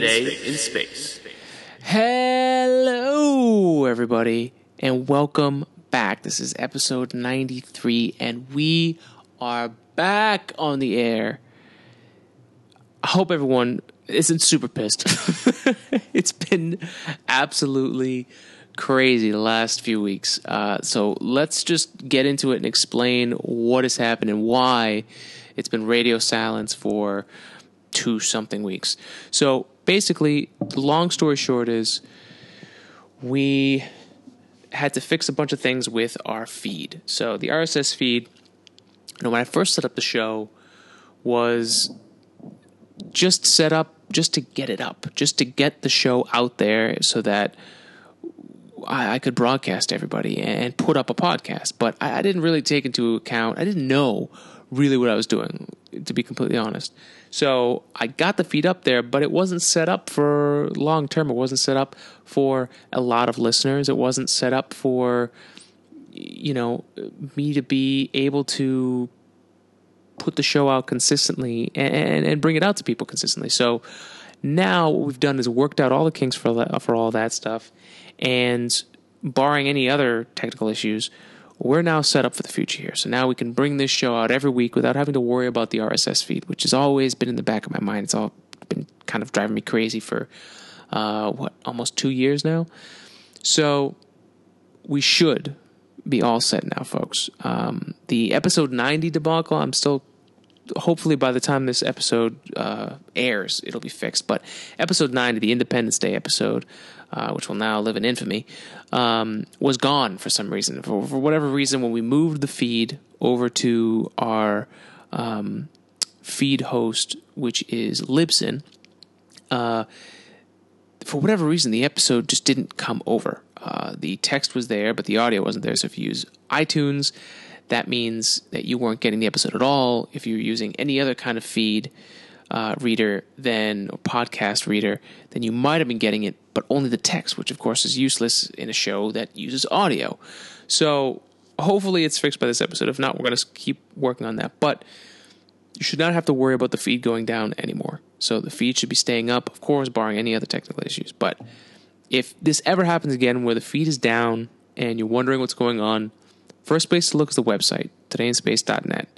Today, in space. Hello, everybody, and welcome back. This is episode 93, and we are back on the air. I hope everyone isn't super pissed. it's been absolutely crazy the last few weeks. Uh, so let's just get into it and explain what has happened and why it's been radio silence for two something weeks. So basically, long story short is we had to fix a bunch of things with our feed. So the RSS feed, you know, when I first set up the show, was just set up just to get it up, just to get the show out there so that I, I could broadcast everybody and put up a podcast. But I, I didn't really take into account, I didn't know really what I was doing, to be completely honest. So I got the feed up there, but it wasn't set up for long term. It wasn't set up for a lot of listeners. It wasn't set up for, you know, me to be able to put the show out consistently and, and bring it out to people consistently. So now what we've done is worked out all the kinks for for all that stuff, and barring any other technical issues, we're now set up for the future here. So now we can bring this show out every week without having to worry about the RSS feed, which has always been in the back of my mind. It's all been kind of driving me crazy for uh, what almost two years now. So we should be all set now, folks. Um, the episode 90 debacle, I'm still hopefully by the time this episode uh, airs, it'll be fixed. But episode 90, the Independence Day episode, uh, which will now live in infamy, um, was gone for some reason. For, for, whatever reason, when we moved the feed over to our um, feed host, which is Libsyn, uh, for whatever reason, the episode just didn't come over. Uh, the text was there, but the audio wasn't there. So if you use iTunes, that means that you weren't getting the episode at all. If you're using any other kind of feed uh, reader then or podcast reader, then you might have been getting it, but only the text, which of course is useless in a show that uses audio. So hopefully it's fixed by this episode. If not, we're going to keep working on that. But you should not have to worry about the feed going down anymore. So the feed should be staying up, of course, barring any other technical issues. But if this ever happens again where the feed is down and you're wondering what's going on, first place to look is the website, todayinspace.net.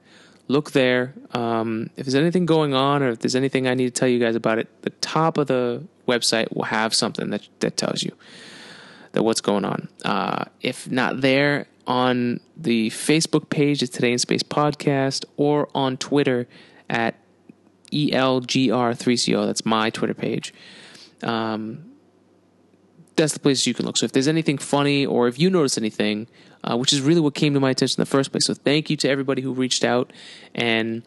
Look there. Um, if there's anything going on or if there's anything I need to tell you guys about it, the top of the website will have something that, that tells you that what's going on. Uh, if not there, on the Facebook page, it's Today in Space Podcast, or on Twitter at ELGR3CO. That's my Twitter page. Um, that's the place you can look. So if there's anything funny or if you notice anything, uh, which is really what came to my attention in the first place. So thank you to everybody who reached out and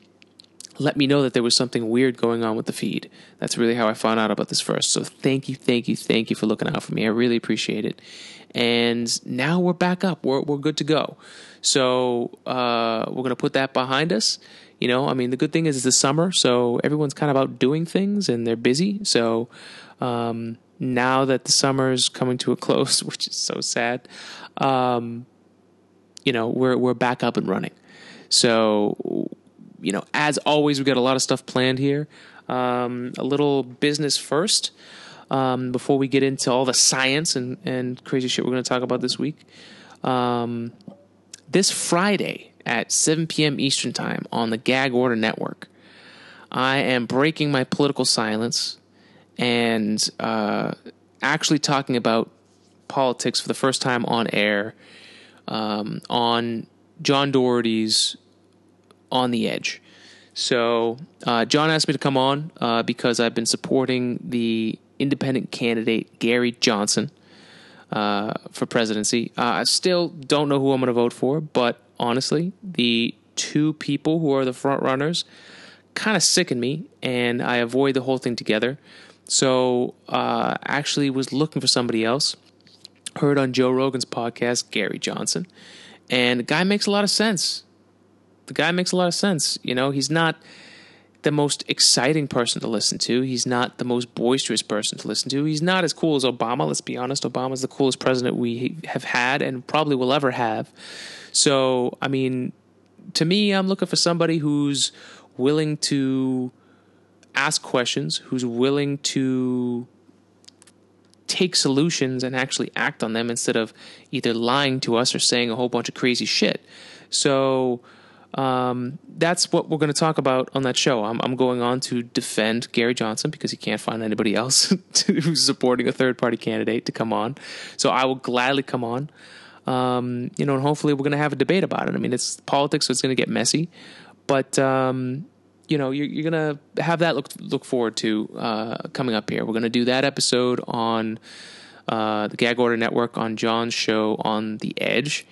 let me know that there was something weird going on with the feed. That's really how I found out about this first. So thank you, thank you, thank you for looking out for me. I really appreciate it. And now we're back up. We're we're good to go. So uh, we're gonna put that behind us. You know, I mean, the good thing is it's the summer, so everyone's kind of out doing things and they're busy. So um, now that the summer is coming to a close, which is so sad, um, you know, we're we're back up and running. So, you know, as always, we've got a lot of stuff planned here. Um, a little business first um, before we get into all the science and, and crazy shit we're going to talk about this week. Um, this Friday at 7 p.m. Eastern Time on the Gag Order Network, I am breaking my political silence and uh, actually talking about politics for the first time on air um, on John Doherty's On the Edge. So, uh, John asked me to come on uh, because I've been supporting the independent candidate, Gary Johnson, uh, for presidency. Uh, I still don't know who I'm going to vote for, but honestly, the two people who are the front runners kind of sicken me, and I avoid the whole thing together. So, uh, actually, was looking for somebody else heard on Joe Rogan's podcast, Gary Johnson. And the guy makes a lot of sense. The guy makes a lot of sense. You know, he's not the most exciting person to listen to. He's not the most boisterous person to listen to. He's not as cool as Obama. Let's be honest. Obama's the coolest president we have had and probably will ever have. So, I mean, to me, I'm looking for somebody who's willing to ask questions, who's willing to take solutions and actually act on them instead of either lying to us or saying a whole bunch of crazy shit. So um, that's what we're going to talk about on that show. I'm, I'm, going on to defend Gary Johnson because he can't find anybody else who's supporting a third party candidate to come on. So I will gladly come on. Um, you know, and hopefully we're going to have a debate about it. I mean, it's politics, so it's going to get messy, but um, you know, you're, you're to have that look look forward to uh, coming up here. We're to do that episode on uh, the Gag Order Network on John's show on the Edge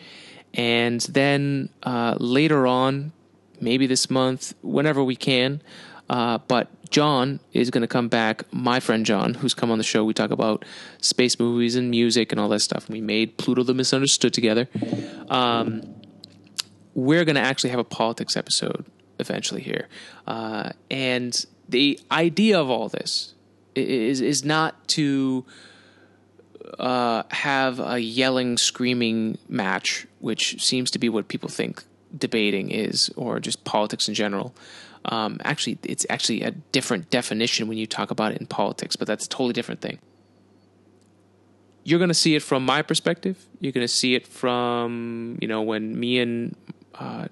and then uh, later on, maybe this month, whenever we can. Uh, but John is going to come back. My friend John, who's come on the show, we talk about space movies and music and all that stuff. We made Pluto the Misunderstood together. Um, we're going to actually have a politics episode eventually here, uh, and the idea of all this is is not to uh, have a yelling, screaming match, which seems to be what people think debating is, or just politics in general. Um, actually, it's actually a different definition when you talk about it in politics, but that's a totally different thing. You're going to see it from my perspective. You're going to see it from, you know, when me and uh,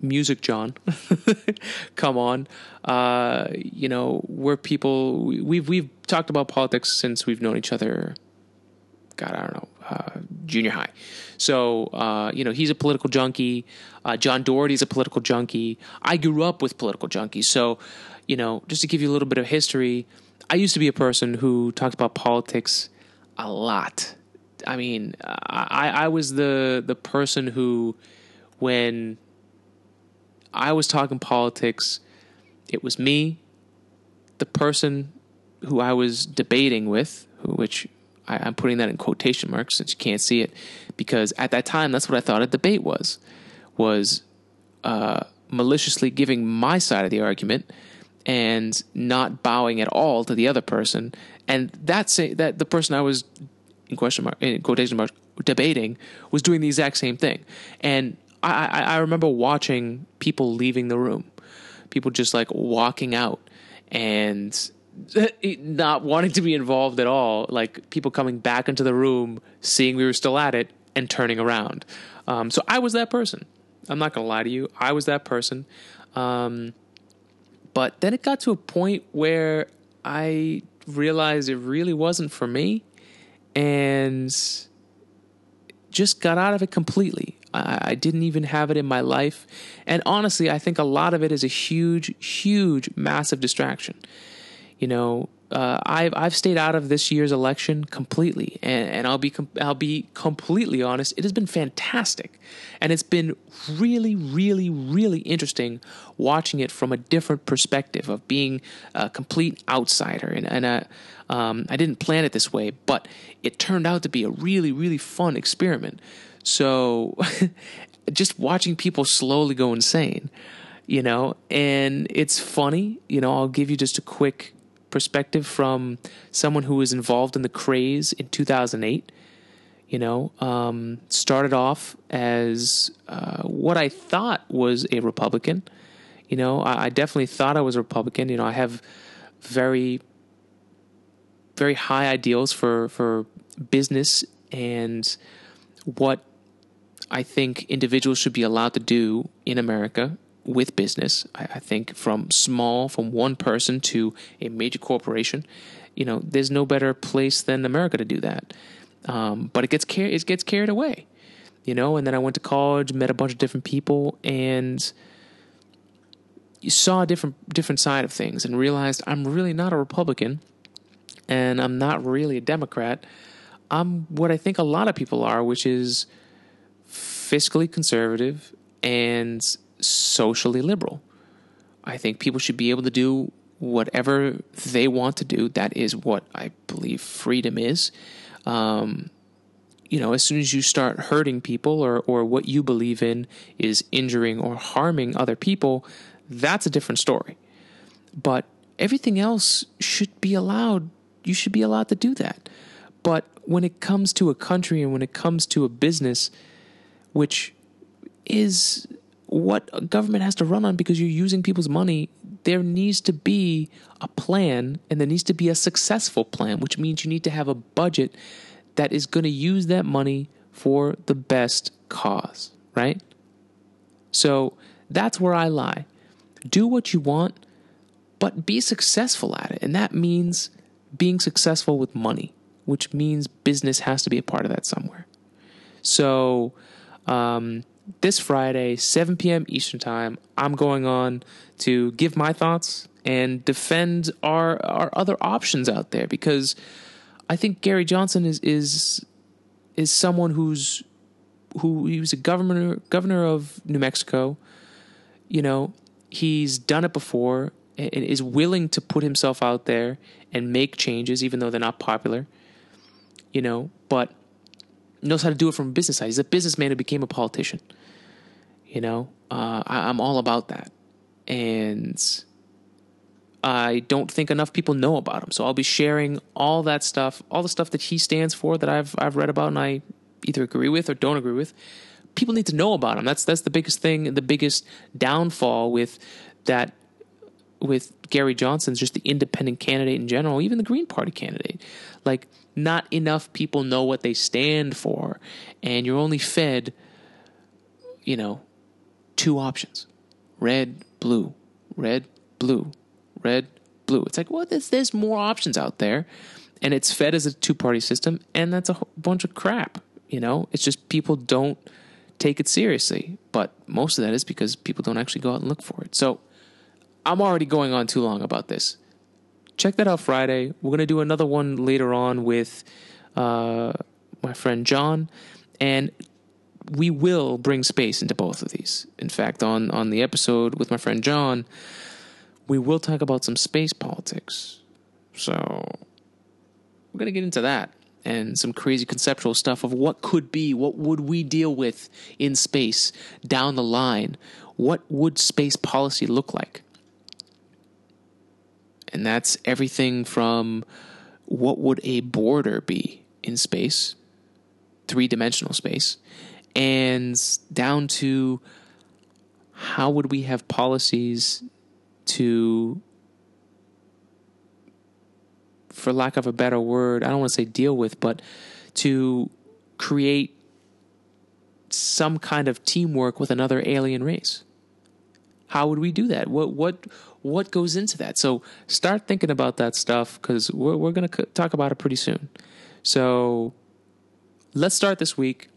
Music John come on. Uh, you know, we're people. We've we've talked about politics since we've known each other. God, I don't know, uh, junior high. So uh, you know, he's a political junkie. Uh, John Doherty's a political junkie. I grew up with political junkies. So you know, just to give you a little bit of history, I used to be a person who talked about politics a lot. I mean, I, I was the the person who, when I was talking politics. It was me, the person who I was debating with, which I, am putting that in quotation marks since you can't see it, because at that time that's what I thought a debate was, was uh, maliciously giving my side of the argument and not bowing at all to the other person, and that's that the person I was in question mark in quotation marks debating was doing the exact same thing, and I, I, remember watching people leaving the room, people just like walking out and not wanting to be involved at all. Like people coming back into the room, seeing we were still at it, and turning around. Um, so I was that person. I'm not to lie to you. I was that person. Um, but then it got to a point where I realized it really wasn't for me and just got out of it completely. I, I didn't even have it in my life. And honestly, I think a lot of it is a huge, huge, massive distraction. You know, uh, I've I've stayed out of this year's election completely, and, and I'll be com- I'll be completely honest. It has been fantastic, and it's been really, really, really interesting watching it from a different perspective of being a complete outsider. And, and a, um, I didn't plan it this way, but it turned out to be a really, really fun experiment. So just watching people slowly go insane, you know, and it's funny, you know, I'll give you just a quick perspective from someone who was involved in the craze in 2008. You know, um, started off as uh, what I thought was a Republican. You know, I, I definitely thought I was a Republican. You know, I have very, very high ideals for for business and what I think individuals should be allowed to do in America with business. I, I, think from small, from one person to a major corporation, you know, there's no better place than America to do that. Um, but it gets car- it gets carried away, you know. And then I went to college, met a bunch of different people, and you saw a different different side of things, and realized I'm really not a Republican, and I'm not really a Democrat. I'm what I think a lot of people are, which is fiscally conservative and socially liberal. I think people should be able to do whatever they want to do. That is what I believe freedom is. Um, you know, as soon as you start hurting people or, or what you believe in is injuring or harming other people, that's a different story. But everything else should be allowed. You should be allowed to do that. But when it comes to a country and when it comes to a business, which is what a government has to run on because you're using people's money, there needs to be a plan and there needs to be a successful plan, which means you need to have a budget that is going to use that money for the best cause, right? So that's where I lie. Do what you want, but be successful at it. And that means being successful with money, which means business has to be a part of that somewhere. So, um, this Friday, 7 p.m. Eastern Time, I'm going on to give my thoughts and defend our our other options out there because I think Gary Johnson is is is someone who's who he was a governor governor of New Mexico. You know, he's done it before and is willing to put himself out there and make changes, even though they're not popular. You know, but knows how to do it from a business side. He's a businessman who became a politician. You know, uh, I, I'm all about that, and I don't think enough people know about him. So I'll be sharing all that stuff, all the stuff that he stands for that I've I've read about and I either agree with or don't agree with. People need to know about him. That's that's the biggest thing, the biggest downfall with that with Gary Johnson's just the independent candidate in general, even the Green Party candidate. Like not enough people know what they stand for and you're only fed you know two options. Red, blue, red, blue red, blue. It's like, well, there's, there's more options out there. And it's fed as a two party system, and that's a bunch of crap. You know, it's just people don't take it seriously. But most of that is because people don't actually go out and look for it. So I'm already going on too long about this. Check that out Friday. We're going to do another one later on with uh, my friend John. And we will bring space into both of these. In fact, on, on the episode with my friend John, we will talk about some space politics. So we're going to get into that and some crazy conceptual stuff of what could be, what would we deal with in space down the line? What would space policy look like? And that's everything from what would a border be in space, three dimensional space, and down to how would we have policies to for lack of a better word, I don't want to say deal with, but to create some kind of teamwork with another alien race. How would we do that? What what what goes into that? So start thinking about that stuff because we're we're going to talk about it pretty soon. So let's start this week.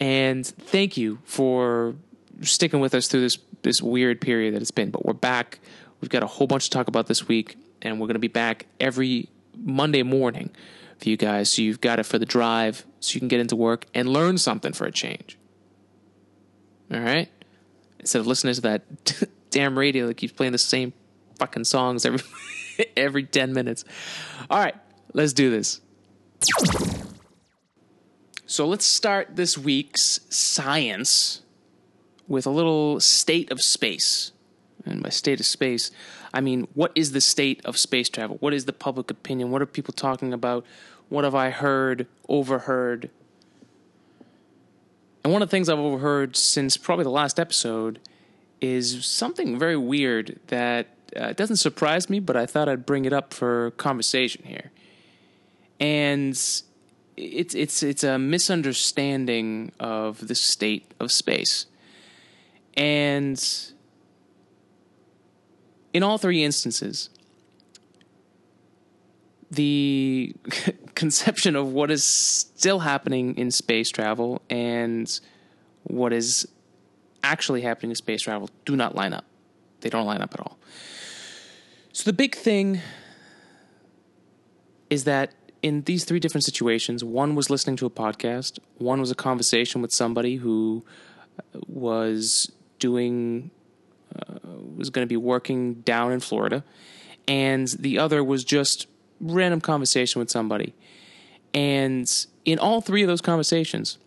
And thank you for sticking with us through this this weird period that it's been. But we're back. We've got a whole bunch to talk about this week, and we're going to be back every Monday morning for you guys. So you've got it for the drive, so you can get into work and learn something for a change. All right, instead of listening to that damn radio that keeps playing the same fucking songs every every ten minutes. All right, let's do this. So let's start this week's science with a little state of space. And by state of space, I mean, what is the state of space travel? What is the public opinion? What are people talking about? What have I heard, overheard? And one of the things I've overheard since probably the last episode is something very weird that uh, doesn't surprise me, but I thought I'd bring it up for conversation here. And it's it's it's a misunderstanding of the state of space. And in all three instances, the conception of what is still happening in space travel and what is actually happening in space travel do not line up. They don't line up at all. So the big thing is that in these three different situations, one was listening to a podcast, one was a conversation with somebody who was doing uh, was going to be working down in Florida, and the other was just random conversation with somebody. And in all three of those conversations,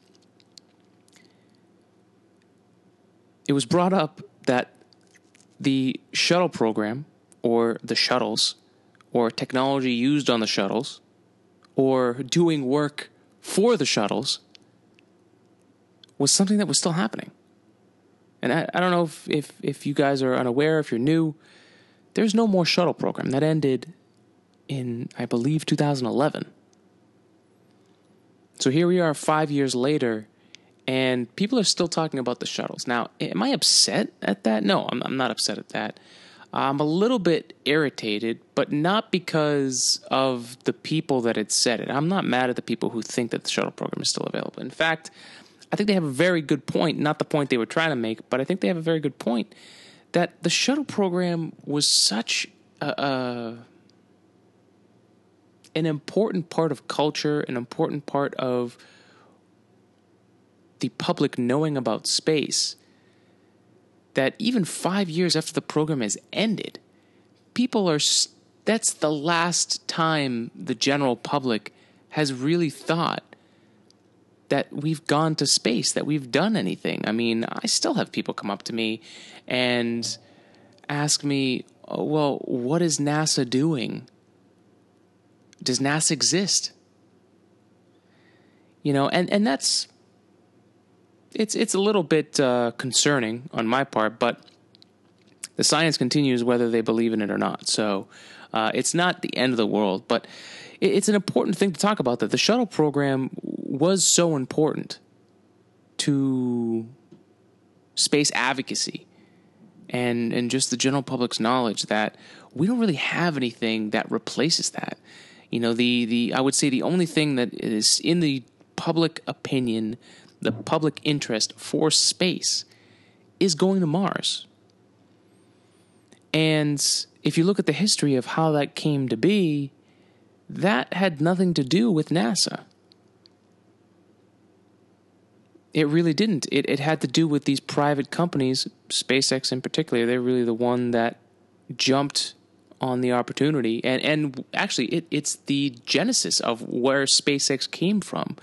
it was brought up that the shuttle program, or the shuttles, or technology used on the shuttles, or doing work for the shuttles was something that was still happening. And I, I don't know if, if, if you guys are unaware, if you're new, there's no more shuttle program. That ended in, I believe, 2011. So here we are five years later, and people are still talking about the shuttles. Now, am I upset at that? No, I'm, I'm not upset at that. I'm a little bit irritated, but not because of the people that had said it. I'm not mad at the people who think that the shuttle program is still available. In fact, I think they have a very good point, not the point they were trying to make, but I think they have a very good point that the shuttle program was such a, a an important part of culture, an important part of the public knowing about space that even five years after the program has ended, people are. That's the last time the general public has really thought that we've gone to space, that we've done anything. I mean, I still have people come up to me and ask me, oh, well, what is NASA doing? Does NASA exist? You know, and, and that's it's it's a little bit uh, concerning on my part, but the science continues whether they believe in it or not. So uh, it's not the end of the world, but it's an important thing to talk about. That the shuttle program was so important to space advocacy and and just the general public's knowledge that we don't really have anything that replaces that. You know, the the I would say the only thing that is in the public opinion the public interest for space is going to Mars. And if you look at the history of how that came to be, that had nothing to do with NASA. It really didn't. It, it had to do with these private companies, SpaceX in particular. They're really the one that jumped on the opportunity. And and actually it, it's the genesis of where SpaceX came from.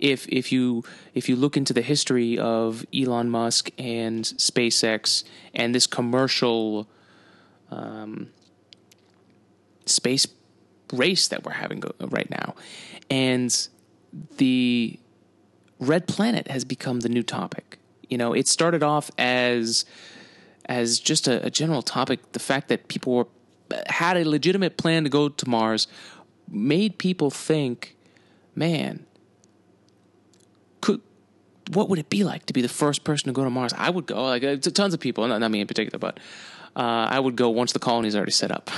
If if you if you look into the history of Elon Musk and SpaceX and this commercial um, space race that we're having right now and the red planet has become the new topic. You know it started off as as just a, a general topic the fact that people were had a legitimate plan to go to Mars made people think, man, could what would it be like to be the first person to go to Mars? I would go, like uh, tons of people, not, not me in particular, but uh, I would go once the colony's already set up.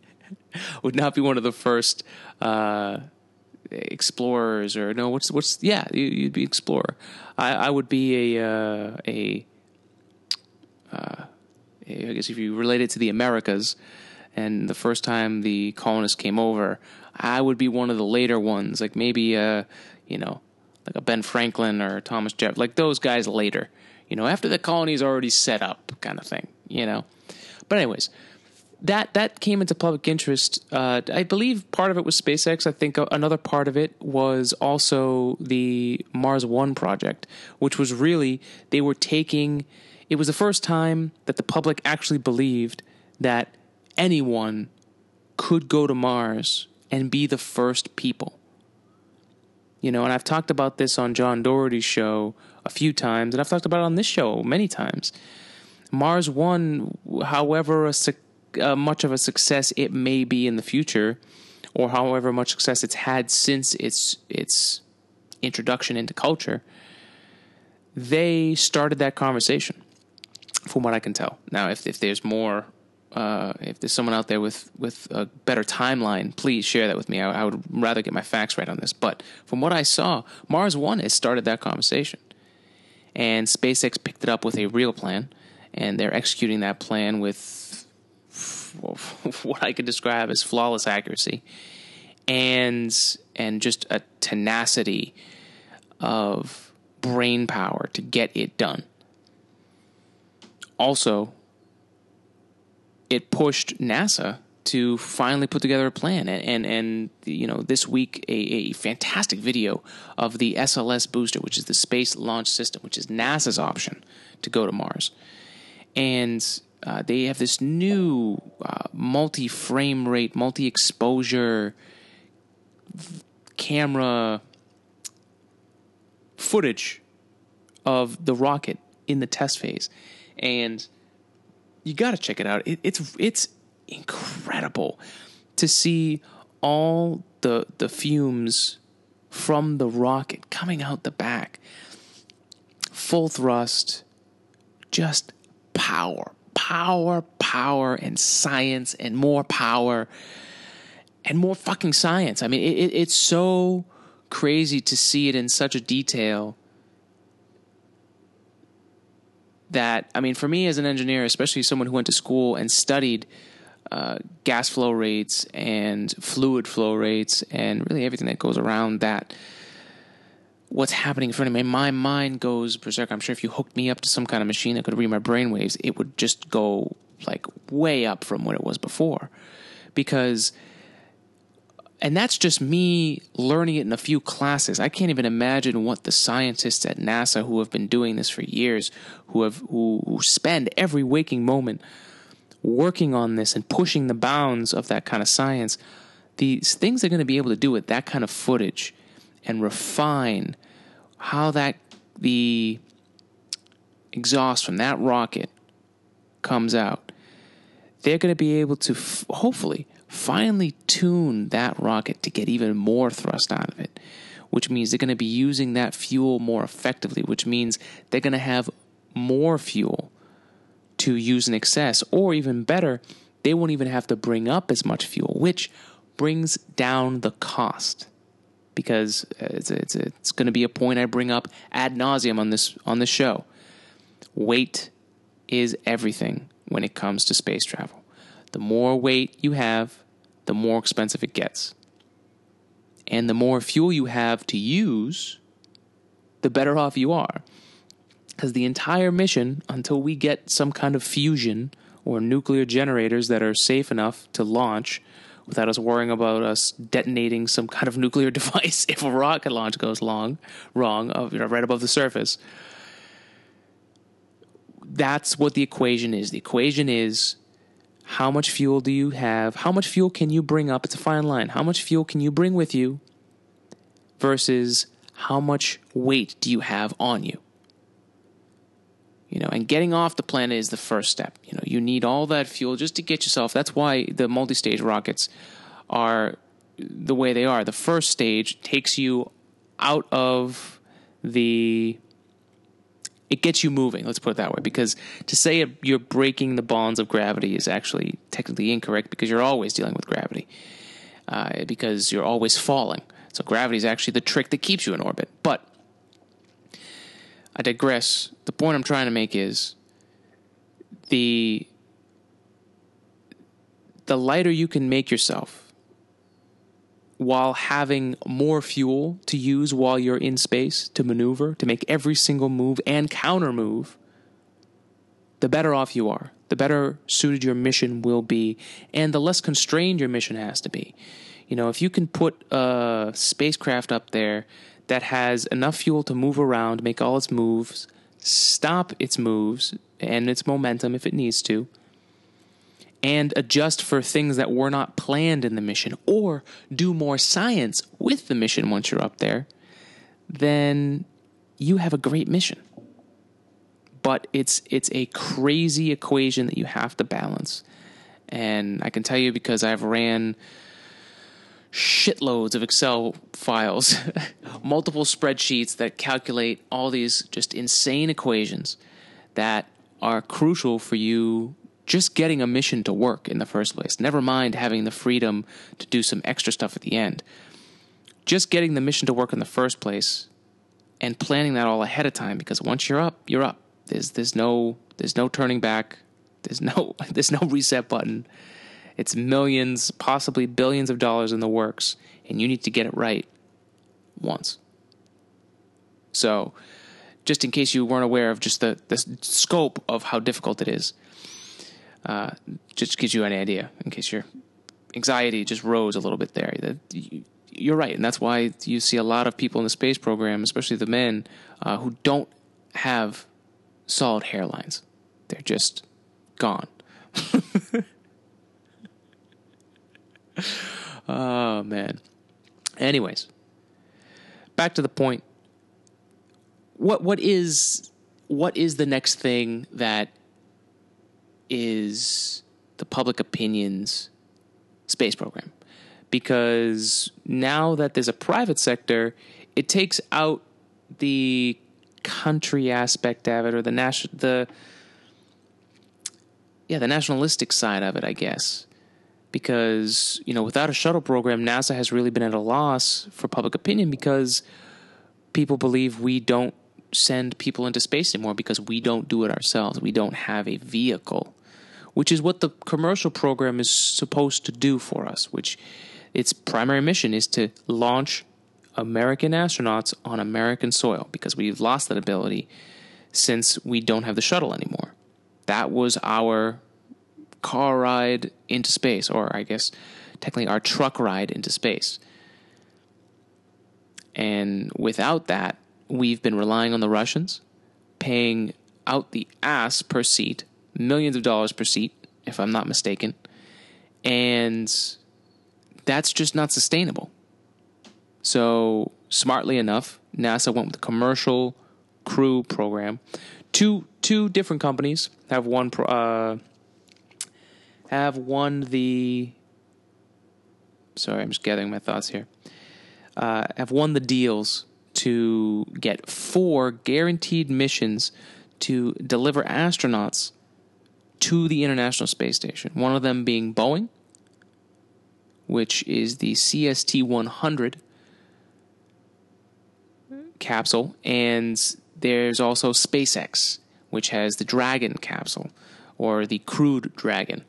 would not be one of the first uh, explorers, or no, what's what's yeah, you, would be explorer. I, I would be a uh, a. Uh, I guess if you relate it to the Americas, and the first time the colonists came over, I would be one of the later ones, like maybe uh, you know, like a Ben Franklin or Thomas Jeff, like those guys later, you know, after the colony's already set up, kind of thing, you know. But anyways, that that came into public interest. Uh, I believe part of it was SpaceX. I think another part of it was also the Mars One project, which was really they were taking. It was the first time that the public actually believed that anyone could go to Mars and be the first people. You know, and I've talked about this on John Doherty's show a few times, and I've talked about it on this show many times. Mars One, however a, uh, much of a success it may be in the future, or however much success it's had since its its introduction into culture, they started that conversation. From what I can tell, now if if there's more uh, if there's someone out there with, with a better timeline, please share that with me. I, I, would rather get my facts right on this. But from what I saw, Mars One has started that conversation. And SpaceX picked it up with a real plan, and they're executing that plan with what I could describe as flawless accuracy and and just a tenacity of brain power to get it done. Also, it pushed NASA to finally put together a plan. And, and, and you know, this week, a, a, fantastic video of the SLS booster, which is the Space Launch System, which is NASA's option to go to Mars. And uh, they have this new uh, multi frame rate, multi exposure camera footage of the rocket in the test phase, and you got to check it out. It, it's it's incredible to see all the the fumes from the rocket coming out the back, full thrust, just power, power, power, and science, and more power, and more fucking science. I mean, it, it, it's so crazy to see it in such a detail that I mean, for me as an engineer, especially someone who went to school and studied uh, gas flow rates and fluid flow rates and really everything that goes around that. What's happening in front of me? My mind goes berserk. I'm sure if you hooked me up to some kind of machine that could read my brainwaves, it would just go like way up from what it was before. Because and that's just me learning it in a few classes. I can't even imagine what the scientists at NASA who have been doing this for years, who have who, who spend every waking moment working on this and pushing the bounds of that kind of science, these things they're going to be able to do with that kind of footage and refine how that the exhaust from that rocket comes out. They're going to be able to f- hopefully finally tune that rocket to get even more thrust out of it, which means they're going to be using that fuel more effectively, which means they're going to have more fuel to use in excess, or even better, they won't even have to bring up as much fuel, which brings down the cost. Because uh, it's, it's, it's going to be a point I bring up ad nauseum on this on the show. Weight is everything when it comes to space travel. The more weight you have, the more expensive it gets. And the more fuel you have to use, the better off you are. Because the entire mission, until we get some kind of fusion or nuclear generators that are safe enough to launch without us worrying about us detonating some kind of nuclear device if a rocket launch goes long, wrong, uh, you know, right above the surface. That's what the equation is. The equation is how much fuel do you have? How much fuel can you bring up? It's a fine line. How much fuel can you bring with you versus how much weight do you have on you? you know and getting off the planet is the first step you know you need all that fuel just to get yourself that's why the multi-stage rockets are the way they are the first stage takes you out of the it gets you moving let's put it that way because to say you're breaking the bonds of gravity is actually technically incorrect because you're always dealing with gravity uh, because you're always falling so gravity is actually the trick that keeps you in orbit but I digress. The point I'm trying to make is the the lighter you can make yourself while having more fuel to use while you're in space to maneuver, to make every single move and counter move, the better off you are. The better suited your mission will be, and the less constrained your mission has to be. You know, if you can put a spacecraft up there that has enough fuel to move around, make all its moves, stop its moves and its momentum if it needs to, and adjust for things that were not planned in the mission, or do more science with the mission once you're up there, then you have a great mission. But it's it's a crazy equation that you have to balance. And I can tell you because I've ran shitloads of Excel files, multiple spreadsheets that calculate all these just insane equations that are crucial for you just getting a mission to work in the first place. Never mind having the freedom to do some extra stuff at the end. Just getting the mission to work in the first place and planning that all ahead of time because once you're up, you're up. There's there's no there's no turning back. There's no there's no reset button. It's millions, possibly billions of dollars in the works, and you need to get it right once. So, just in case you weren't aware of just the, the scope of how difficult it is, uh, just gives you an idea, in case your anxiety just rose a little bit there. You're right, and that's why you see a lot of people in the space program, especially the men, uh, who don't have solid hairlines. They're just gone. oh man. Anyways, back to the point. What what is what is the next thing that is the public opinion's space program? Because now that there's a private sector, it takes out the country aspect of it or the national the yeah, the nationalistic side of it, I guess. Because, you know, without a shuttle program, NASA has really been at a loss for public opinion because people believe we don't send people into space anymore because we don't do it ourselves. We don't have a vehicle, which is what the commercial program is supposed to do for us, which its primary mission is to launch American astronauts on American soil because we've lost that ability since we don't have the shuttle anymore. That was our car ride into space, or I guess technically our truck ride into space. And without that, we've been relying on the Russians, paying out the ass per seat, millions of dollars per seat, if I'm not mistaken. And that's just not sustainable. So, smartly enough, NASA went with the commercial crew program. Two two different companies have won uh, have won the. Sorry, I'm just gathering my thoughts here. Uh, have won the deals to get four guaranteed missions to deliver astronauts to the International Space Station. One of them being Boeing, which is the CST 100 capsule, and there's also SpaceX, which has the Dragon capsule or the crewed Dragon,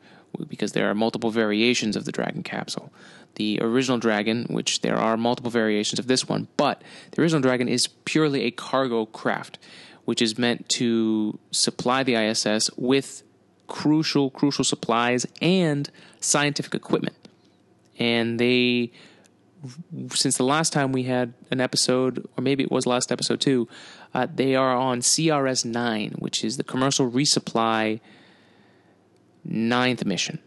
because there are multiple variations of the Dragon capsule. The original Dragon, which there are multiple variations of this one, but the original Dragon is purely a cargo craft, which is meant to supply the ISS with crucial, crucial supplies and scientific equipment. And they since the last time we had an episode, or maybe it was last episode too, uh, they are on CRS 9, which is the commercial resupply ninth mission.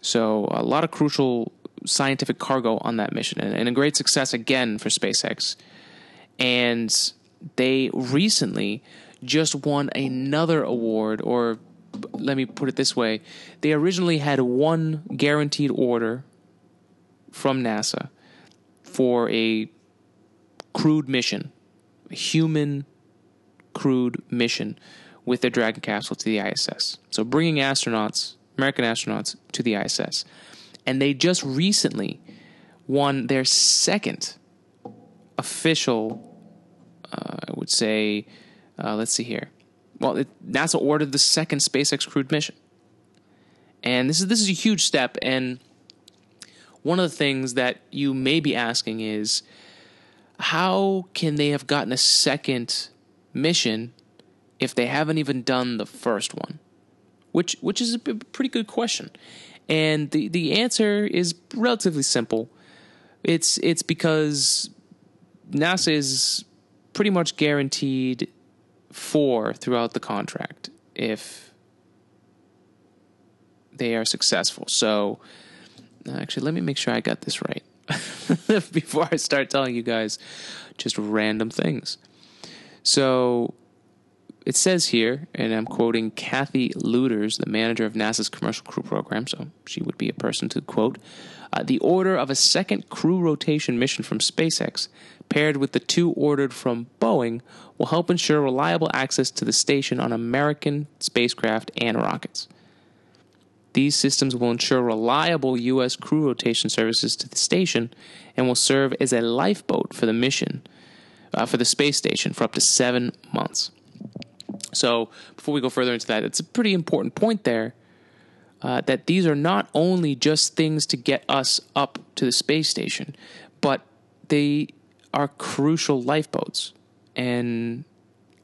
So a lot of crucial scientific cargo on that mission, and, and a great success again for SpaceX. And they recently just won another award, or let me put it this way: they originally had one guaranteed order from NASA for a crewed mission, a human crewed mission with their Dragon capsule to the ISS. So bringing astronauts, American astronauts, to the ISS. And they just recently won their second official, uh, I would say, uh, let's see here. Well, it, NASA ordered the second SpaceX crewed mission. And this is this is a huge step and one of the things that you may be asking is how can they have gotten a second mission if they haven't even done the first one? Which which is a pretty good question. And the the answer is relatively simple. It's it's because NASA is pretty much guaranteed four throughout the contract if they are successful. So uh, Actually, let me make sure I got this right before I start telling you guys just random things. So it says here, and I'm quoting Kathy Lueders, the manager of NASA's Commercial Crew Program, so she would be a person to quote. Uh, the order of a second crew rotation mission from SpaceX, paired with the two ordered from Boeing, will help ensure reliable access to the station on American spacecraft and rockets. These systems will ensure reliable U.S. crew rotation services to the station and will serve as a lifeboat for the mission, uh, for the space station, for up to seven months. So, before we go further into that, it's a pretty important point there uh, that these are not only just things to get us up to the space station, but they are crucial lifeboats and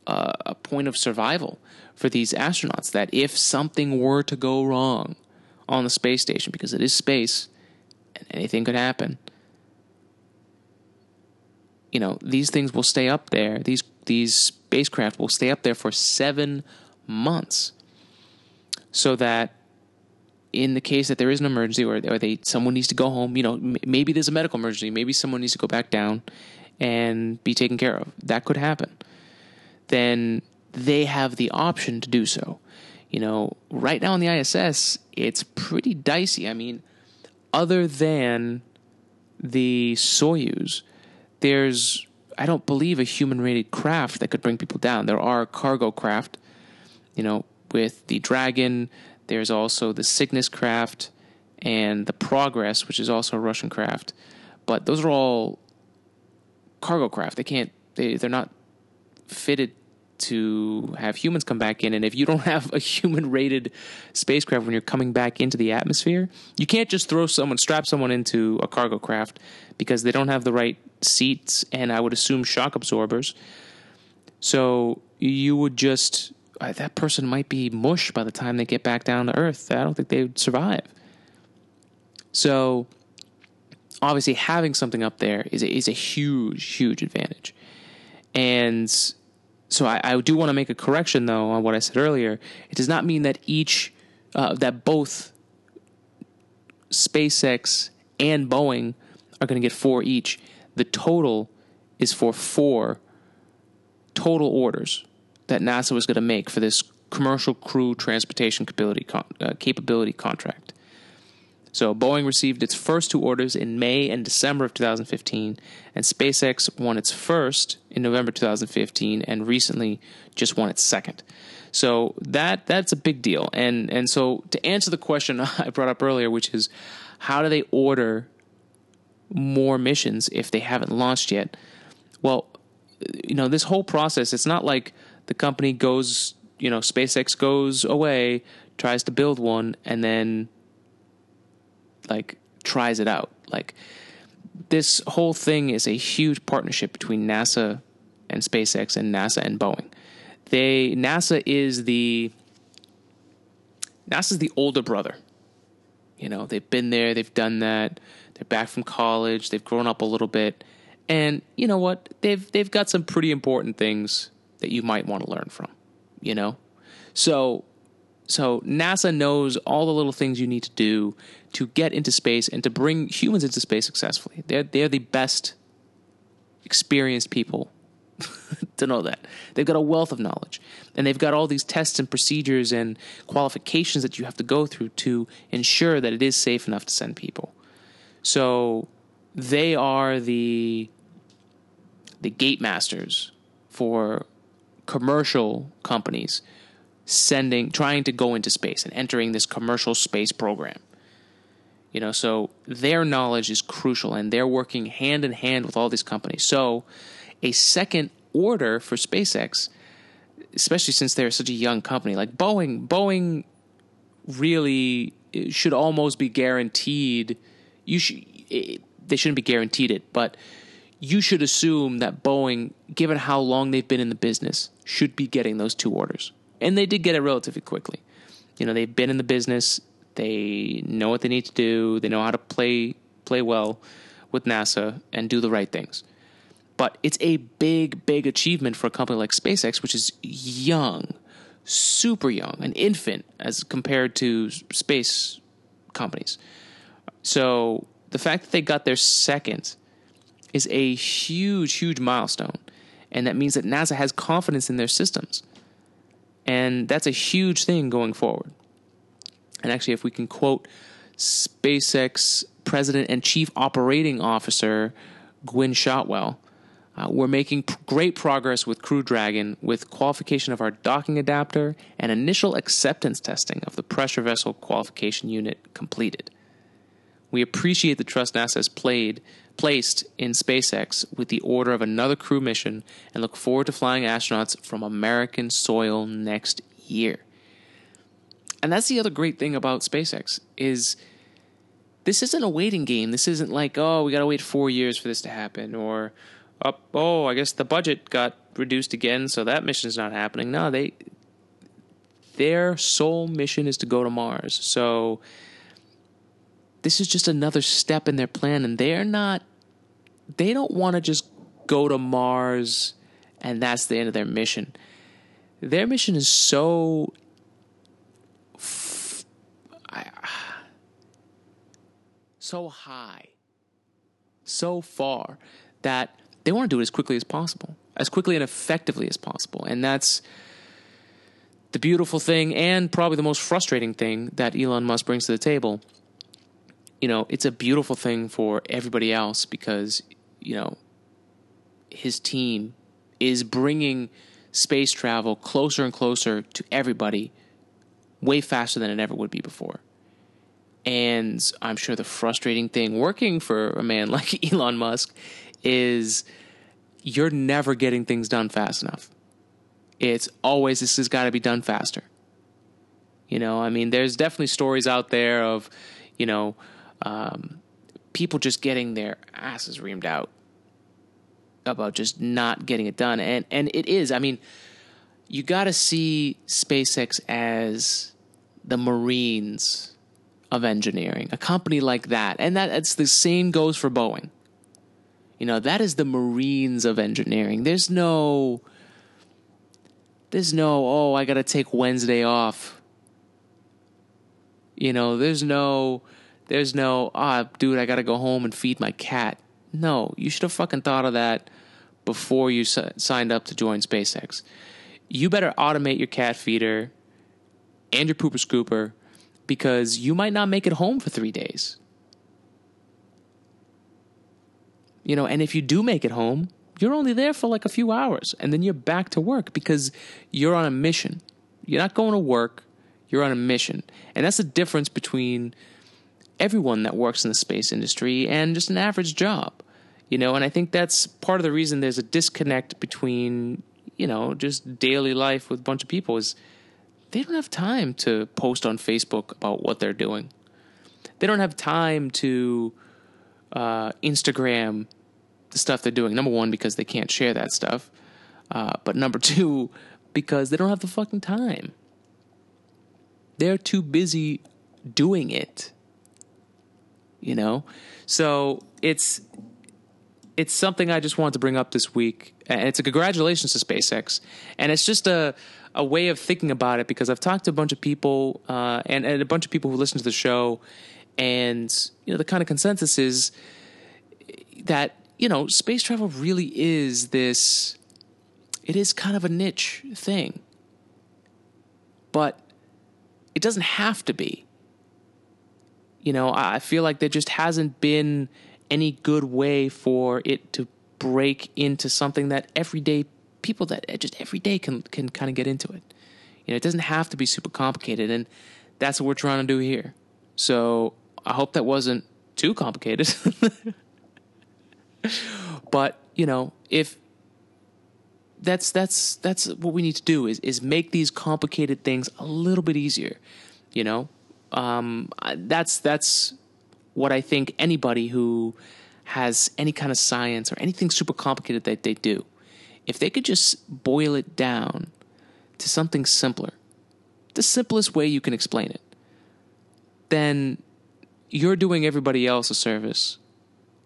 uh, a point of survival for these astronauts that if something were to go wrong on the space station, because it is space and anything could happen, you know, these things will stay up there. These these spacecraft will stay up there for seven months. so that in the case that there is an emergency or, or they someone needs to go home, you know, m- maybe there's a medical emergency, maybe someone needs to go back down and be taken care of. That could happen. Then they have the option to do so. You know, right now on the ISS, it's pretty dicey. I mean, other than the Soyuz, there's I don't believe a human rated craft that could bring people down. There are cargo craft, you know, with the Dragon. There's also the Cygnus craft and the Progress, which is also a Russian craft. But those are all cargo craft. They can't. They they're not fitted to have humans come back in. And if you don't have a human rated spacecraft when you're coming back into the atmosphere, you can't just throw someone, strap someone into a cargo craft because they don't have the right seats and I would assume shock absorbers. So you would just, uh, that person might be mush by the time they get back down to Earth. I don't think they would survive. So obviously having something up there is a, is a huge, huge advantage. And so I, I do want to make a correction though on what I said earlier. It does not mean that each uh, that both SpaceX and Boeing are going to get four each. The total is for four total orders that NASA was going to make for this commercial crew transportation capability con- uh, capability contract. So Boeing received its first two orders in May and December of 2015, and SpaceX won its first in November 2015, and recently just won its second. So that that's a big deal. And and so to answer the question I brought up earlier, which is how do they order more missions if they haven't launched yet? Well, you know, this whole process, it's not like the company goes, you know, SpaceX goes away, tries to build one, and then like tries it out. Like this whole thing is a huge partnership between NASA and SpaceX and NASA and Boeing. They NASA is the NASA's the older brother. You know, they've been there, they've done that. They're back from college, they've grown up a little bit. And you know what? They've they've got some pretty important things that you might want to learn from, you know? So so NASA knows all the little things you need to do to get into space and to bring humans into space successfully. They're they're the best experienced people to know that. They've got a wealth of knowledge. And they've got all these tests and procedures and qualifications that you have to go through to ensure that it is safe enough to send people. So they are the the gate masters for commercial companies sending trying to go into space and entering this commercial space program. You know, so their knowledge is crucial and they're working hand in hand with all these companies. So a second order for SpaceX, especially since they're such a young company, like Boeing, Boeing really eh, should almost be guaranteed you should eh, they shouldn't be guaranteed it, but you should assume that Boeing, given how long they've been in the business, should be getting those two orders. And they did get it relatively quickly. You know, they've been in the business, they know what they need to do, they know how to play play well with NASA and do the right things. But it's a big, big achievement for a company like SpaceX, which is young, super young, an infant as compared to space companies. So the fact that they got their second is a huge, huge milestone. And that means that NASA has confidence in their systems. And that's a huge thing going forward. And actually, if we can quote SpaceX President and Chief Operating Officer Gwynne Shotwell, uh, we're making p- great progress with Crew Dragon with qualification of our docking adapter and initial acceptance testing of the pressure vessel qualification unit completed. We appreciate the trust NASA has played, placed in SpaceX with the order of another crew mission and look forward to flying astronauts from American soil next year. And that's the other great thing about SpaceX is this isn't a waiting game. This isn't like, oh, we got to wait 4 years for this to happen or oh, oh, I guess the budget got reduced again, so that mission's not happening. No, they their sole mission is to go to Mars. So this is just another step in their plan and they're not they don't want to just go to Mars and that's the end of their mission. Their mission is so so high, so far, that they want to do it as quickly as possible, as quickly and effectively as possible. And that's the beautiful thing and probably the most frustrating thing that Elon Musk brings to the table. You know, it's a beautiful thing for everybody else because, you know, his team is bringing space travel closer and closer to everybody way faster than it ever would be before. And I'm sure the frustrating thing working for a man like Elon Musk is you're never getting things done fast enough. It's always this has got to be done faster. You know, I mean, there's definitely stories out there of, you know, um, people just getting their asses reamed out about just not getting it done, and and it is. I mean, you got to see SpaceX as the Marines of engineering, a company like that, and that it's the same goes for Boeing. You know, that is the Marines of engineering. There's no there's no, oh, I got to take Wednesday off. You know, there's no there's no, ah, dude, I got to go home and feed my cat. No, you should have fucking thought of that before you s- signed up to join SpaceX. You better automate your cat feeder and your pooper scooper because you might not make it home for 3 days. You know, and if you do make it home, you're only there for like a few hours and then you're back to work because you're on a mission. You're not going to work, you're on a mission. And that's the difference between everyone that works in the space industry and just an average job. You know, and I think that's part of the reason there's a disconnect between, you know, just daily life with a bunch of people is they don't have time to post on Facebook about what they're doing. They don't have time to uh, Instagram the stuff they're doing. Number one, because they can't share that stuff. Uh, but number two, because they don't have the fucking time. They're too busy doing it. You know? So it's it's something I just wanted to bring up this week. And it's a congratulations to SpaceX. And it's just a a way of thinking about it because I've talked to a bunch of people uh, and, and a bunch of people who listen to the show, and you know the kind of consensus is that you know, space travel really is this, it is kind of a niche thing. But it doesn't have to be. You know, I feel like there just hasn't been any good way for it to break into something that everyday people that just every day can can kind of get into it. You know, it doesn't have to be super complicated, and that's what we're trying to do here. So I hope that wasn't too complicated. but you know, if that's that's that's what we need to do is is make these complicated things a little bit easier. You know, um, that's that's what I think anybody who has any kind of science or anything super complicated that they do, if they could just boil it down to something simpler, the simplest way you can explain it, then you're doing everybody else a service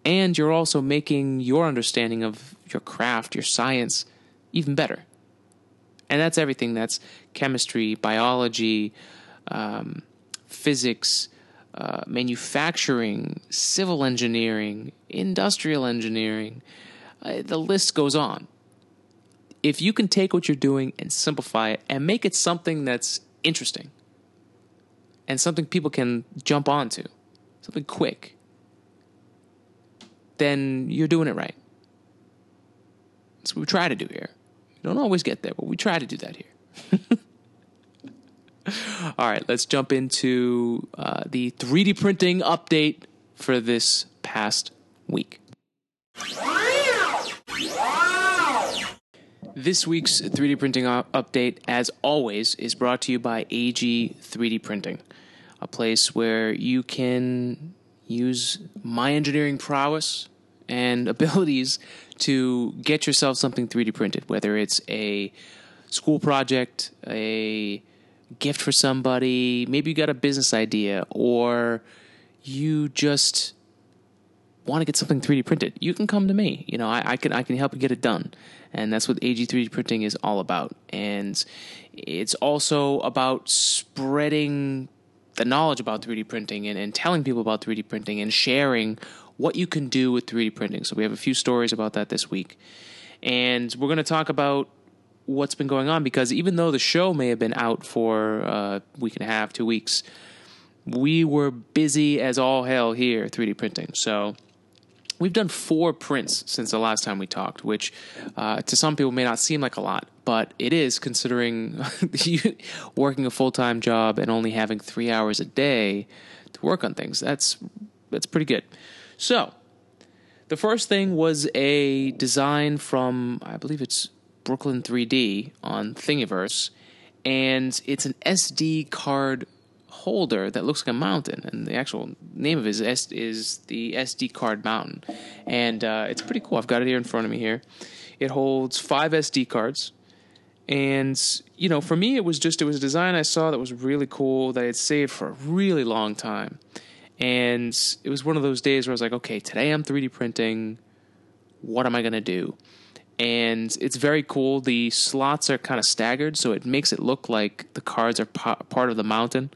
and you're also making your understanding of your craft, your science, even better. And that's everything that's chemistry, biology, um, physics, uh, manufacturing, civil engineering, industrial engineering. Uh, the list goes on. If you can take what you're doing and simplify it and make it something that's interesting and something people can jump onto, something quick, then you're doing it right. That's what we try to do here. We don't always get there, but we try to do that here. All right, let's jump into uh, the 3D printing update for this past week. This week's 3D printing update, as always, is brought to you by AG 3D Printing, a place where you can use my engineering prowess and abilities to get yourself something 3D printed, whether it's a school project, a gift for somebody, maybe you got a business idea, or you just want to get something 3D printed, you can come to me. You know, I, I, can I can help you get it done, and that's what AG 3D printing is all about. And it's also about spreading the knowledge about 3D printing and, and telling people about 3D printing and sharing what you can do with 3D printing. So we have a few stories about that this week. And we're going to talk about what's been going on because even though the show may have been out for a week and a half, two weeks, we were busy as all hell here 3D printing. So we've done four prints since the last time we talked, which uh, to some people may not seem like a lot, but it is considering working a full time job and only having three hours a day to work on things. That's that's pretty good. So the first thing was a design from I believe it's Brooklyn 3D on Thingiverse, and it's an SD card holder that looks like a mountain, and the actual name of it is, is the SD card mountain, and uh, it's pretty cool. I've got it here in front of me here. It holds five SD cards, and you know, for me, it was just it was a design I saw that was really cool that I had saved for a really long time, and it was one of those days where I was like, okay, today I'm 3D printing. What am I gonna do? and it's very cool. The slots are kind of staggered, so it makes it look like the cards are part of the mountain.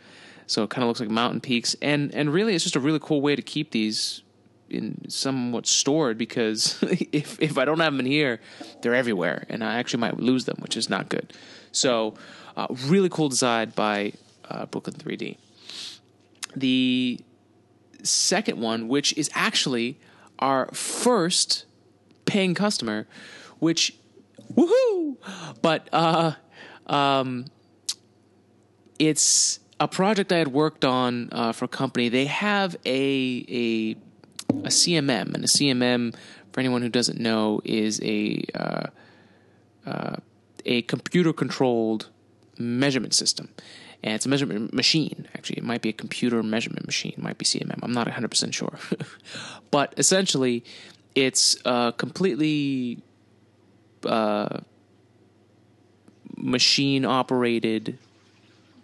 So it kind of looks like mountain peaks, and and really, it's just a really cool way to keep these in somewhat stored because if if I don't have them in here, they're everywhere, and I actually might lose them, which is not good. So, uh, really cool design by uh, Brooklyn 3D. The second one, which is actually our first paying customer, which woohoo! But uh, um, it's a project I had worked on uh, for a company. They have a a a CMM, and a CMM, for anyone who doesn't know, is a uh, uh, a computer controlled measurement system. And it's a measurement machine. Actually, it might be a computer measurement machine. It might be CMM. I'm not 100% sure. but essentially, it's a completely uh, machine operated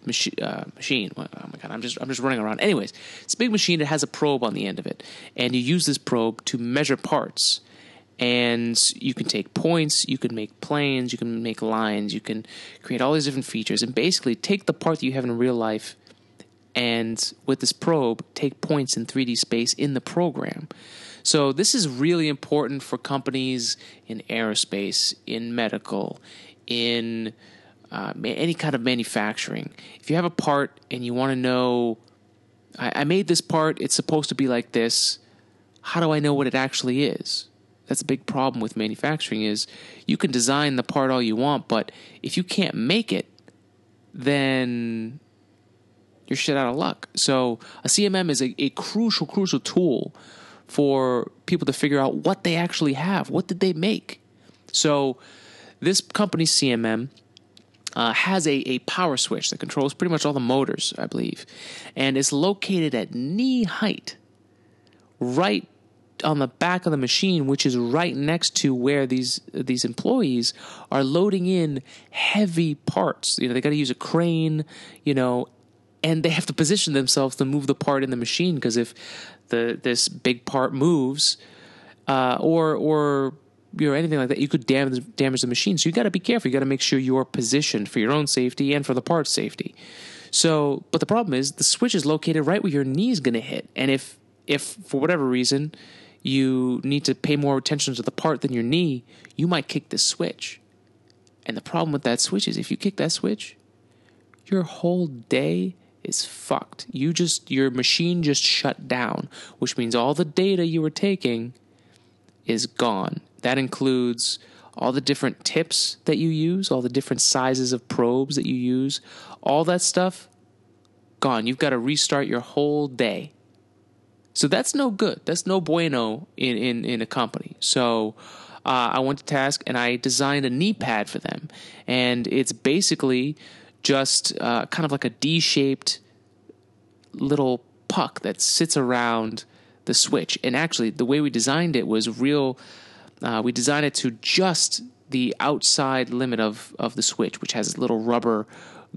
machine. Uh, machine. Oh my god! I'm just I'm just running around. Anyways, it's a big machine that has a probe on the end of it, and you use this probe to measure parts. And you can take points, you can make planes, you can make lines, you can create all these different features, and basically take the part that you have in real life, and with this probe, take points in 3D space in the program. So this is really important for companies in aerospace, in medical, in uh, any kind of manufacturing. If you have a part and you want to know, I, I made this part, it's supposed to be like this. How do I know what it actually is? That's a big problem with manufacturing is you can design the part all you want, but if you can't make it, then you're shit out of luck. So a CMM is a, a crucial, crucial tool for people to figure out what they actually have. What did they make? So this company's CMM uh, has a, a power switch that controls pretty much all the motors, I believe, and it's located at knee height, right on the back of the machine, which is right next to where these these employees are loading in heavy parts. You know, they got to use a crane, you know, and they have to position themselves to move the part in the machine because if the this big part moves, uh, or or or anything like that, you could damage damage the machine. So you got to be careful. You got to make sure you're positioned for your own safety and for the part's safety. So, but the problem is the switch is located right where your knee is going to hit, and if if for whatever reason you need to pay more attention to the part than your knee, you might kick this switch. And the problem with that switch is if you kick that switch, your whole day is fucked. You just your machine just shut down, which means all the data you were taking is gone. That includes all the different tips that you use, all the different sizes of probes that you use, all that stuff gone. You've got to restart your whole day. So that's no good. That's no bueno in, in, in a company. So uh, I went to task and I designed a knee pad for them. And it's basically just uh, kind of like a D shaped little puck that sits around the switch. And actually, the way we designed it was real uh, we designed it to just the outside limit of, of the switch, which has a little rubber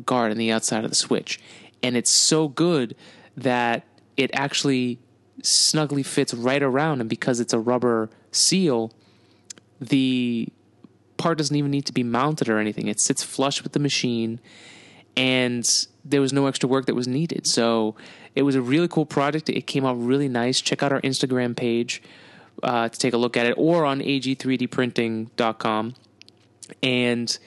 guard on the outside of the switch. And it's so good that it actually snugly fits right around. And because it's a rubber seal, the part doesn't even need to be mounted or anything. It sits flush with the machine and there was no extra work that was needed. So it was a really cool project. It came out really nice. Check out our Instagram page uh, to take a look at it, or on ag3dprinting.com. And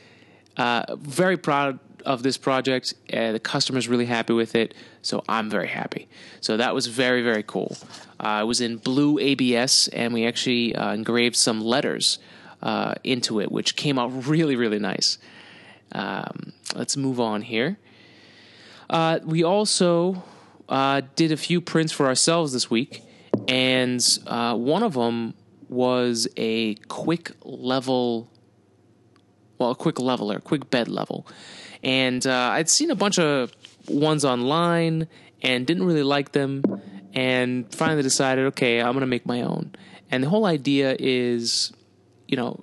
uh, very proud of this project. Uh, the customer's really happy with it, so I'm very happy. So that was very very cool. Uh, it was in blue ABS, and we actually uh, engraved some letters uh, into it, which came out really really nice. Um, let's move on here. Uh, we also uh, did a few prints for ourselves this week, and one of them was a quick level well, a quick leveler, quick bed level. And uh, I'd seen a bunch of ones online and didn't really like them, and finally decided, okay, I'm to make my own. And the whole idea is, you know,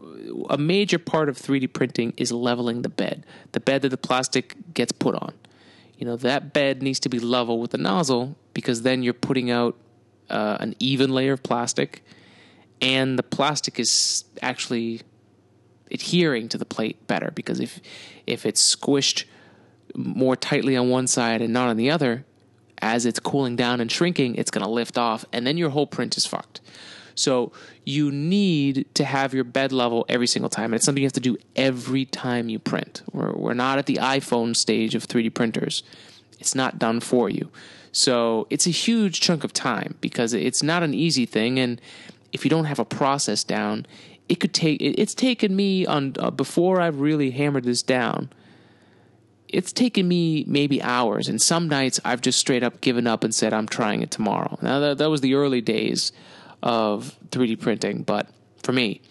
a major part of 3D printing is leveling the bed, the bed that the plastic gets put on. You know, that bed needs to be level with the nozzle because then you're putting out uh, an even layer of plastic, and the plastic is actually adhering to the plate better because if if it's squished more tightly on one side and not on the other, as it's cooling down and shrinking, it's going to lift off, and then your whole print is fucked. So you need to have your bed level every single time, and it's something you have to do every time you print. We're, we're not at the iPhone stage of 3D printers; it's not done for you. So it's a huge chunk of time because it's not an easy thing, and if you don't have a process down, it could take it's taken me on uh, before I've really hammered this down. It's taken me maybe hours, and some nights I've just straight up given up and said I'm trying it tomorrow. Now that, that was the early days of 3D printing, but for me,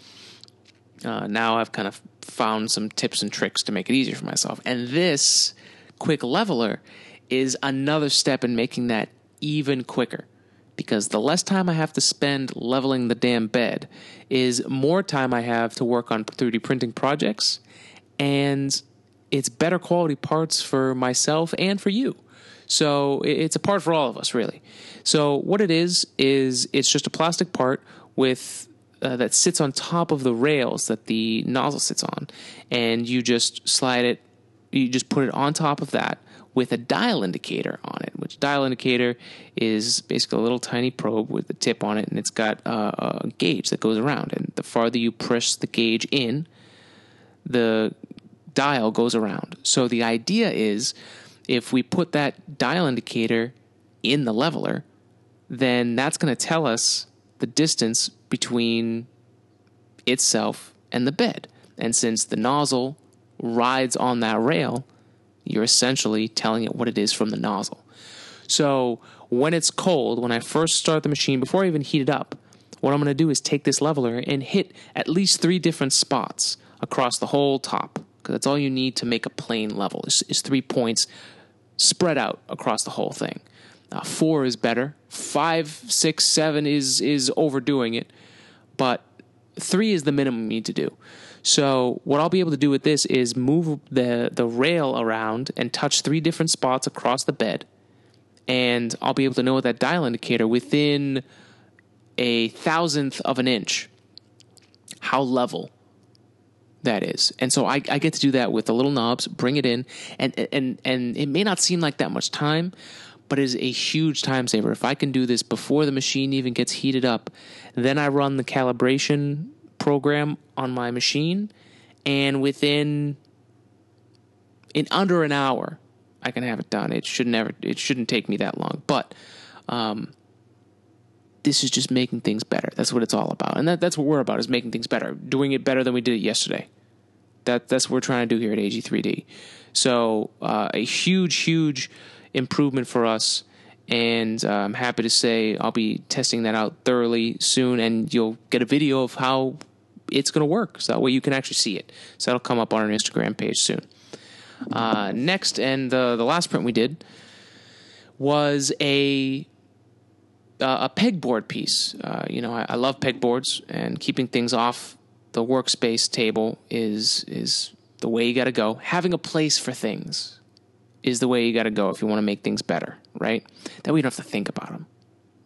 uh, now I've kind of found some tips and tricks to make it easier for myself. And this quick leveler is another step in making that even quicker because the less time I have to spend leveling the damn bed is more time I have to work on 3D printing projects and it's better quality parts for myself and for you. So it's a part for all of us, really. So what it is is it's just a plastic part with uh, that sits on top of the rails that the nozzle sits on, and you just slide it. You just put it on top of that with a dial indicator on it, which dial indicator is basically a little tiny probe with a tip on it, and it's got a gauge that goes around. And the farther you press the gauge in, the dial goes around. So the idea is if we put that dial indicator in the leveler, then that's going to tell us the distance between itself and the bed. And since the nozzle rides on that rail, you're essentially telling it what it is from the nozzle. So when it's cold, when I first start the machine, before I even heat it up, what I'm going to do is take this leveler and hit at least three different spots across the whole top. Because that's all you need to make a plane level is, is three points spread out across the whole thing. Uh, four is better. Five, six, seven is is overdoing it, but three is the minimum you need to do. So what I'll be able to do with this is move the the rail around and touch three different spots across the bed, and I'll be able to know with that dial indicator within a thousandth of an inch how level that is. And so I, I, get to do that with the little knobs, bring it in, and and and it may not seem like that much time, but it is a huge time saver. If I can do this before the machine even gets heated up, then I run the calibration program on my machine, and within in under an hour, I can have it done. It should never. It shouldn't take me that long, but. Um, this is just making things better. That's what it's all about, and that, that's what we're about: is making things better, doing it better than we did it yesterday. That that's what we're trying to do here at AG3D. So uh, a huge, huge improvement for us and uh, I'm happy to say I'll be testing that out thoroughly soon, and you'll get a video of how it's going to work. So that way you can actually see it. So that'll come up on our Instagram page soon. Uh, next, and the the last print we did was a uh, a pegboard piece. Uh, you know, I, I, love pegboards, and keeping things off the workspace table is is the way you got to go. Having a place for things is the way you got to go if you want to make things better, right? That way you don't have to think about them.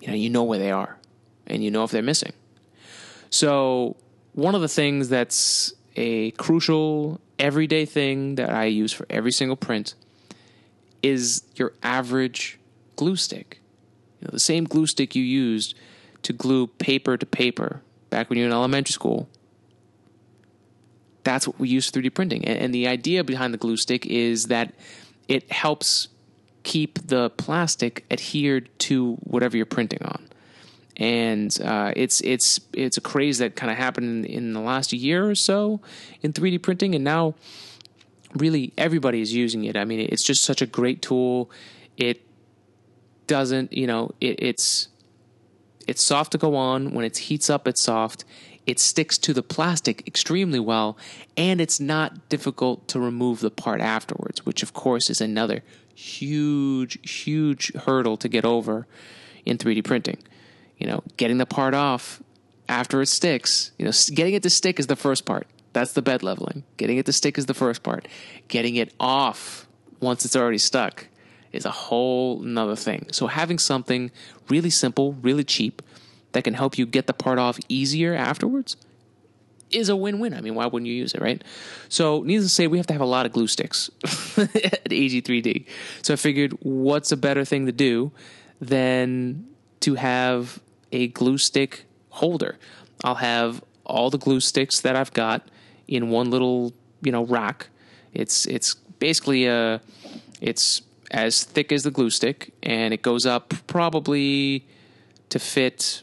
You know, you know where they are, and you know if they're missing. So one of the things that's a crucial everyday thing that I use for every single print is your average glue stick. You know, the same glue stick you used to glue paper to paper back when you were in elementary school. That's what we use 3D printing. And, and the idea behind the glue stick is that it helps keep the plastic adhered to whatever you're printing on. And uh, it's it's it's a craze that kind of happened in, in the last year or so in 3D printing, and now really everybody is using it. I mean, it's just such a great tool. It doesn't, you know, it, it's it's soft to go on. When it heats up, it's soft. It sticks to the plastic extremely well, and it's not difficult to remove the part afterwards, which of course is another huge, huge hurdle to get over in 3D printing. You know, getting the part off after it sticks, you know, getting it to stick is the first part. That's the bed leveling. Getting it to stick is the first part. Getting it off once it's already stuck is a whole nother thing. So having something really simple, really cheap, that can help you get the part off easier afterwards is a win-win. I mean, why wouldn't you use it, right? So, needless to say, we have to have a lot of glue sticks at AG3D. So I figured, what's a better thing to do than to have a glue stick holder? I'll have all the glue sticks that I've got in one little, you know, rack. It's it's basically a it's as thick as the glue stick, and it goes up probably to fit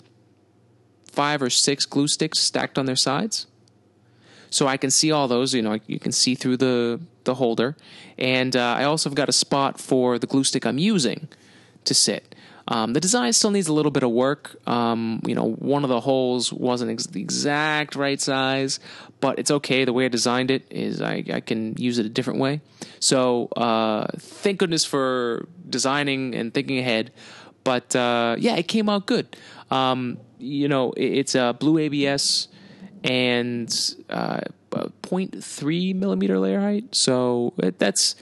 five or six glue sticks stacked on their sides. So I can see all those. You know, you can see through the the holder, and uh, I also have got a spot for the glue stick I'm using to sit. Um, the design still needs a little bit of work. Um, you know, one of the holes wasn't ex- the exact right size, but it's okay. The way I designed it is I, I can use it a different way. So uh, thank goodness for designing and thinking ahead. But uh, yeah, it came out good. Um, you know, it, it's a blue ABS and uh, 0.3 millimeter layer height. So it, that's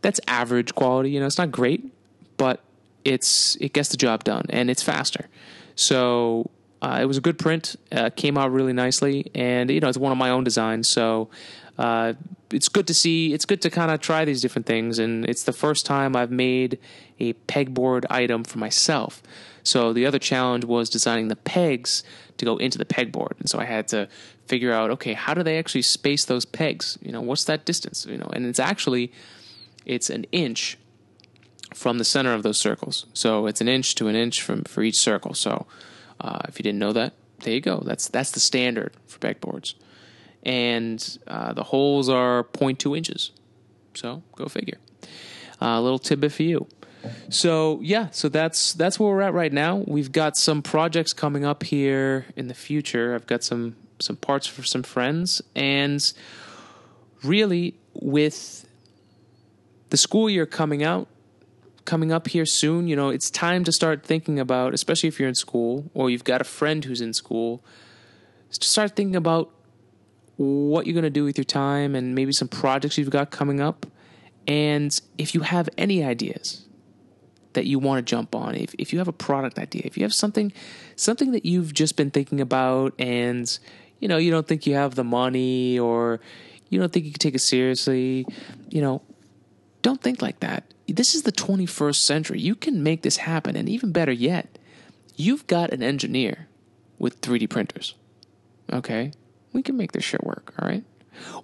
that's average quality. You know, it's not great, but it's it gets the job done and it's faster. So uh, it was a good print. Uh, came out really nicely, and you know it's one of my own designs. So uh, it's good to see. It's good to kind of try these different things, and it's the first time I've made a pegboard item for myself. So the other challenge was designing the pegs to go into the pegboard, and so I had to figure out okay how do they actually space those pegs? You know what's that distance? You know, and it's actually it's an inch from the center of those circles. So it's an inch to an inch from for each circle. So uh, if you didn't know that, there you go. That's that's the standard for pegboards, and uh, the holes are 0.2 inches. So go figure. Uh, a little tidbit for you. So yeah, so that's that's where we're at right now. We've got some projects coming up here in the future. I've got some some parts for some friends, and really with the school year coming out, coming up here soon, you know, it's time to start thinking about, especially if you're in school or you've got a friend who's in school, to start thinking about what you're going to do with your time and maybe some projects you've got coming up. And if you have any ideas that you want to jump on, if, if you have a product idea, if you have something something that you've just been thinking about and you know, you don't think you have the money or you don't think you can take it seriously, you know, don't think like that this is the 21st century. You can make this happen. And even better yet, you've got an engineer with 3D printers. Okay? We can make this shit work, all right?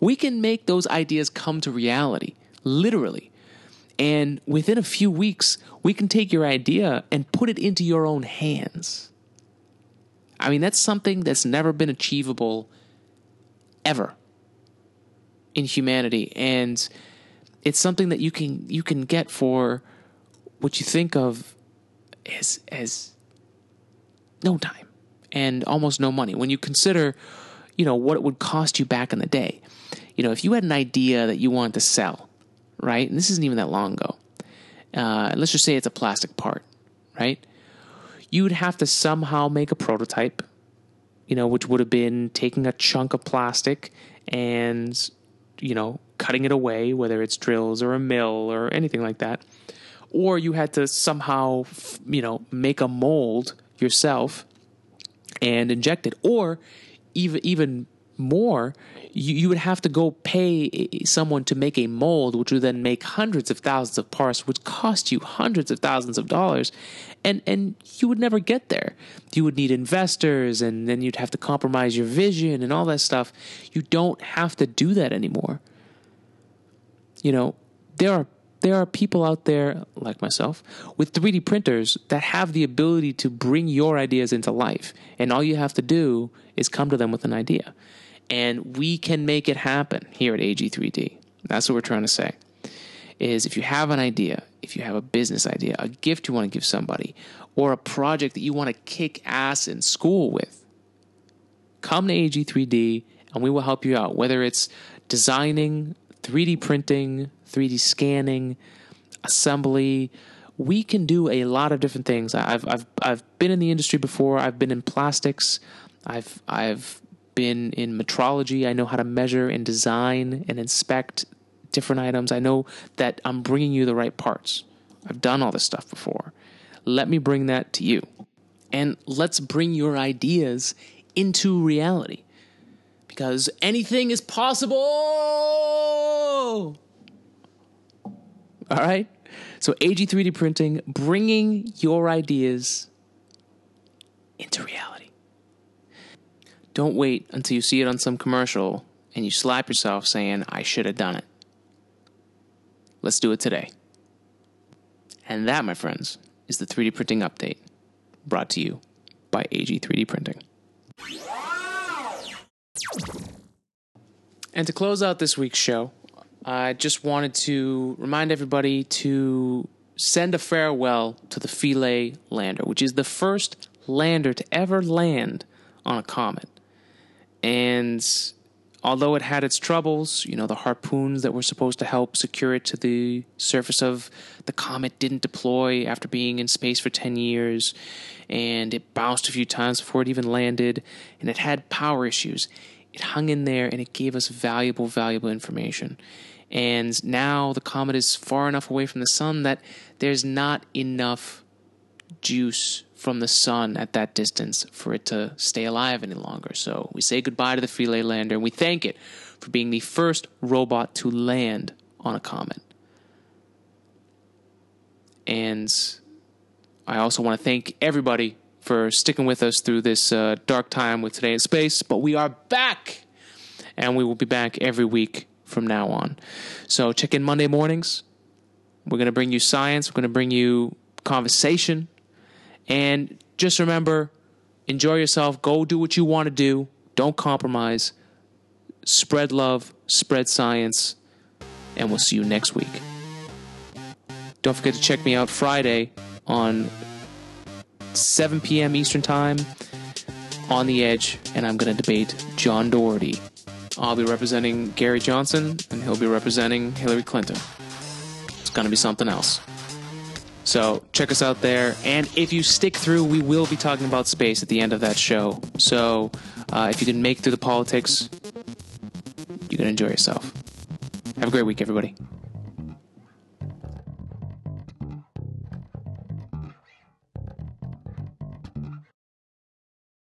We can make those ideas come to reality, literally. And within a few weeks, we can take your idea and put it into your own hands. I mean, that's something that's never been achievable ever in humanity. And it's something that you can you can get for what you think of as as no time and almost no money. When you consider you know what it would cost you back in the day. You know if you had an idea that you wanted to sell right? And this isn't even that long ago. Uh, let's just say it's a plastic part right? You would have to somehow make a prototype you know which would have been taking a chunk of plastic and you know cutting it away, whether it's drills or a mill or anything like that, or you had to somehow, you know, make a mold yourself and inject it, or even even more, you, you would have to go pay someone to make a mold, which would then make hundreds of thousands of parts, which cost you hundreds of thousands of dollars, and and you would never get there. You would need investors, and then you'd have to compromise your vision and all that stuff. You don't have to do that anymore. You know, there are there are people out there like myself with 3D printers that have the ability to bring your ideas into life, and all you have to do is come to them with an idea and we can make it happen here at AG3D. That's what we're trying to say. Is if you have an idea, if you have a business idea, a gift you want to give somebody, or a project that you want to kick ass in school with, come to AG3D and we will help you out. Whether it's designing, 3D printing, 3D scanning, assembly, we can do a lot of different things. I've I've I've been in the industry before. I've been in plastics. I've I've been in metrology. I know how to measure and design and inspect different items. I know that I'm bringing you the right parts. I've done all this stuff before. Let me bring that to you. And let's bring your ideas into reality. Because anything is possible. All right? So, AG3D printing, bringing your ideas into reality. Don't wait until you see it on some commercial and you slap yourself saying, I should have done it. Let's do it today. And that, my friends, is the 3D printing update brought to you by AG 3D Printing. And to close out this week's show, I just wanted to remind everybody to send a farewell to the Philae lander, which is the first lander to ever land on a comet. And although it had its troubles, you know, the harpoons that were supposed to help secure it to the surface of the comet didn't deploy after being in space for 10 years, and it bounced a few times before it even landed, and it had power issues. It hung in there and it gave us valuable, valuable information. And now the comet is far enough away from the sun that there's not enough juice from the sun at that distance for it to stay alive any longer. So we say goodbye to the Philae lander and we thank it for being the first robot to land on a comet. And I also want to thank everybody for sticking with us through this uh, dark time with Today in Space. But we are back, and we will be back every week from now on. So check in Monday mornings. We're going to bring you science, we're going to bring you conversation, and just remember enjoy yourself, go do what you want to do, don't compromise, spread love, spread science, and we'll see you next week. Don't forget to check me out Friday on 7 p.m. Eastern Time on the edge, and I'm going to debate John Doherty. I'll be representing Gary Johnson, and he'll be representing Hillary Clinton. It's going to be something else. So check us out there. And if you stick through, we will be talking about space at the end of that show. So uh, if you can make through the politics, you can enjoy yourself. Have a great week, everybody.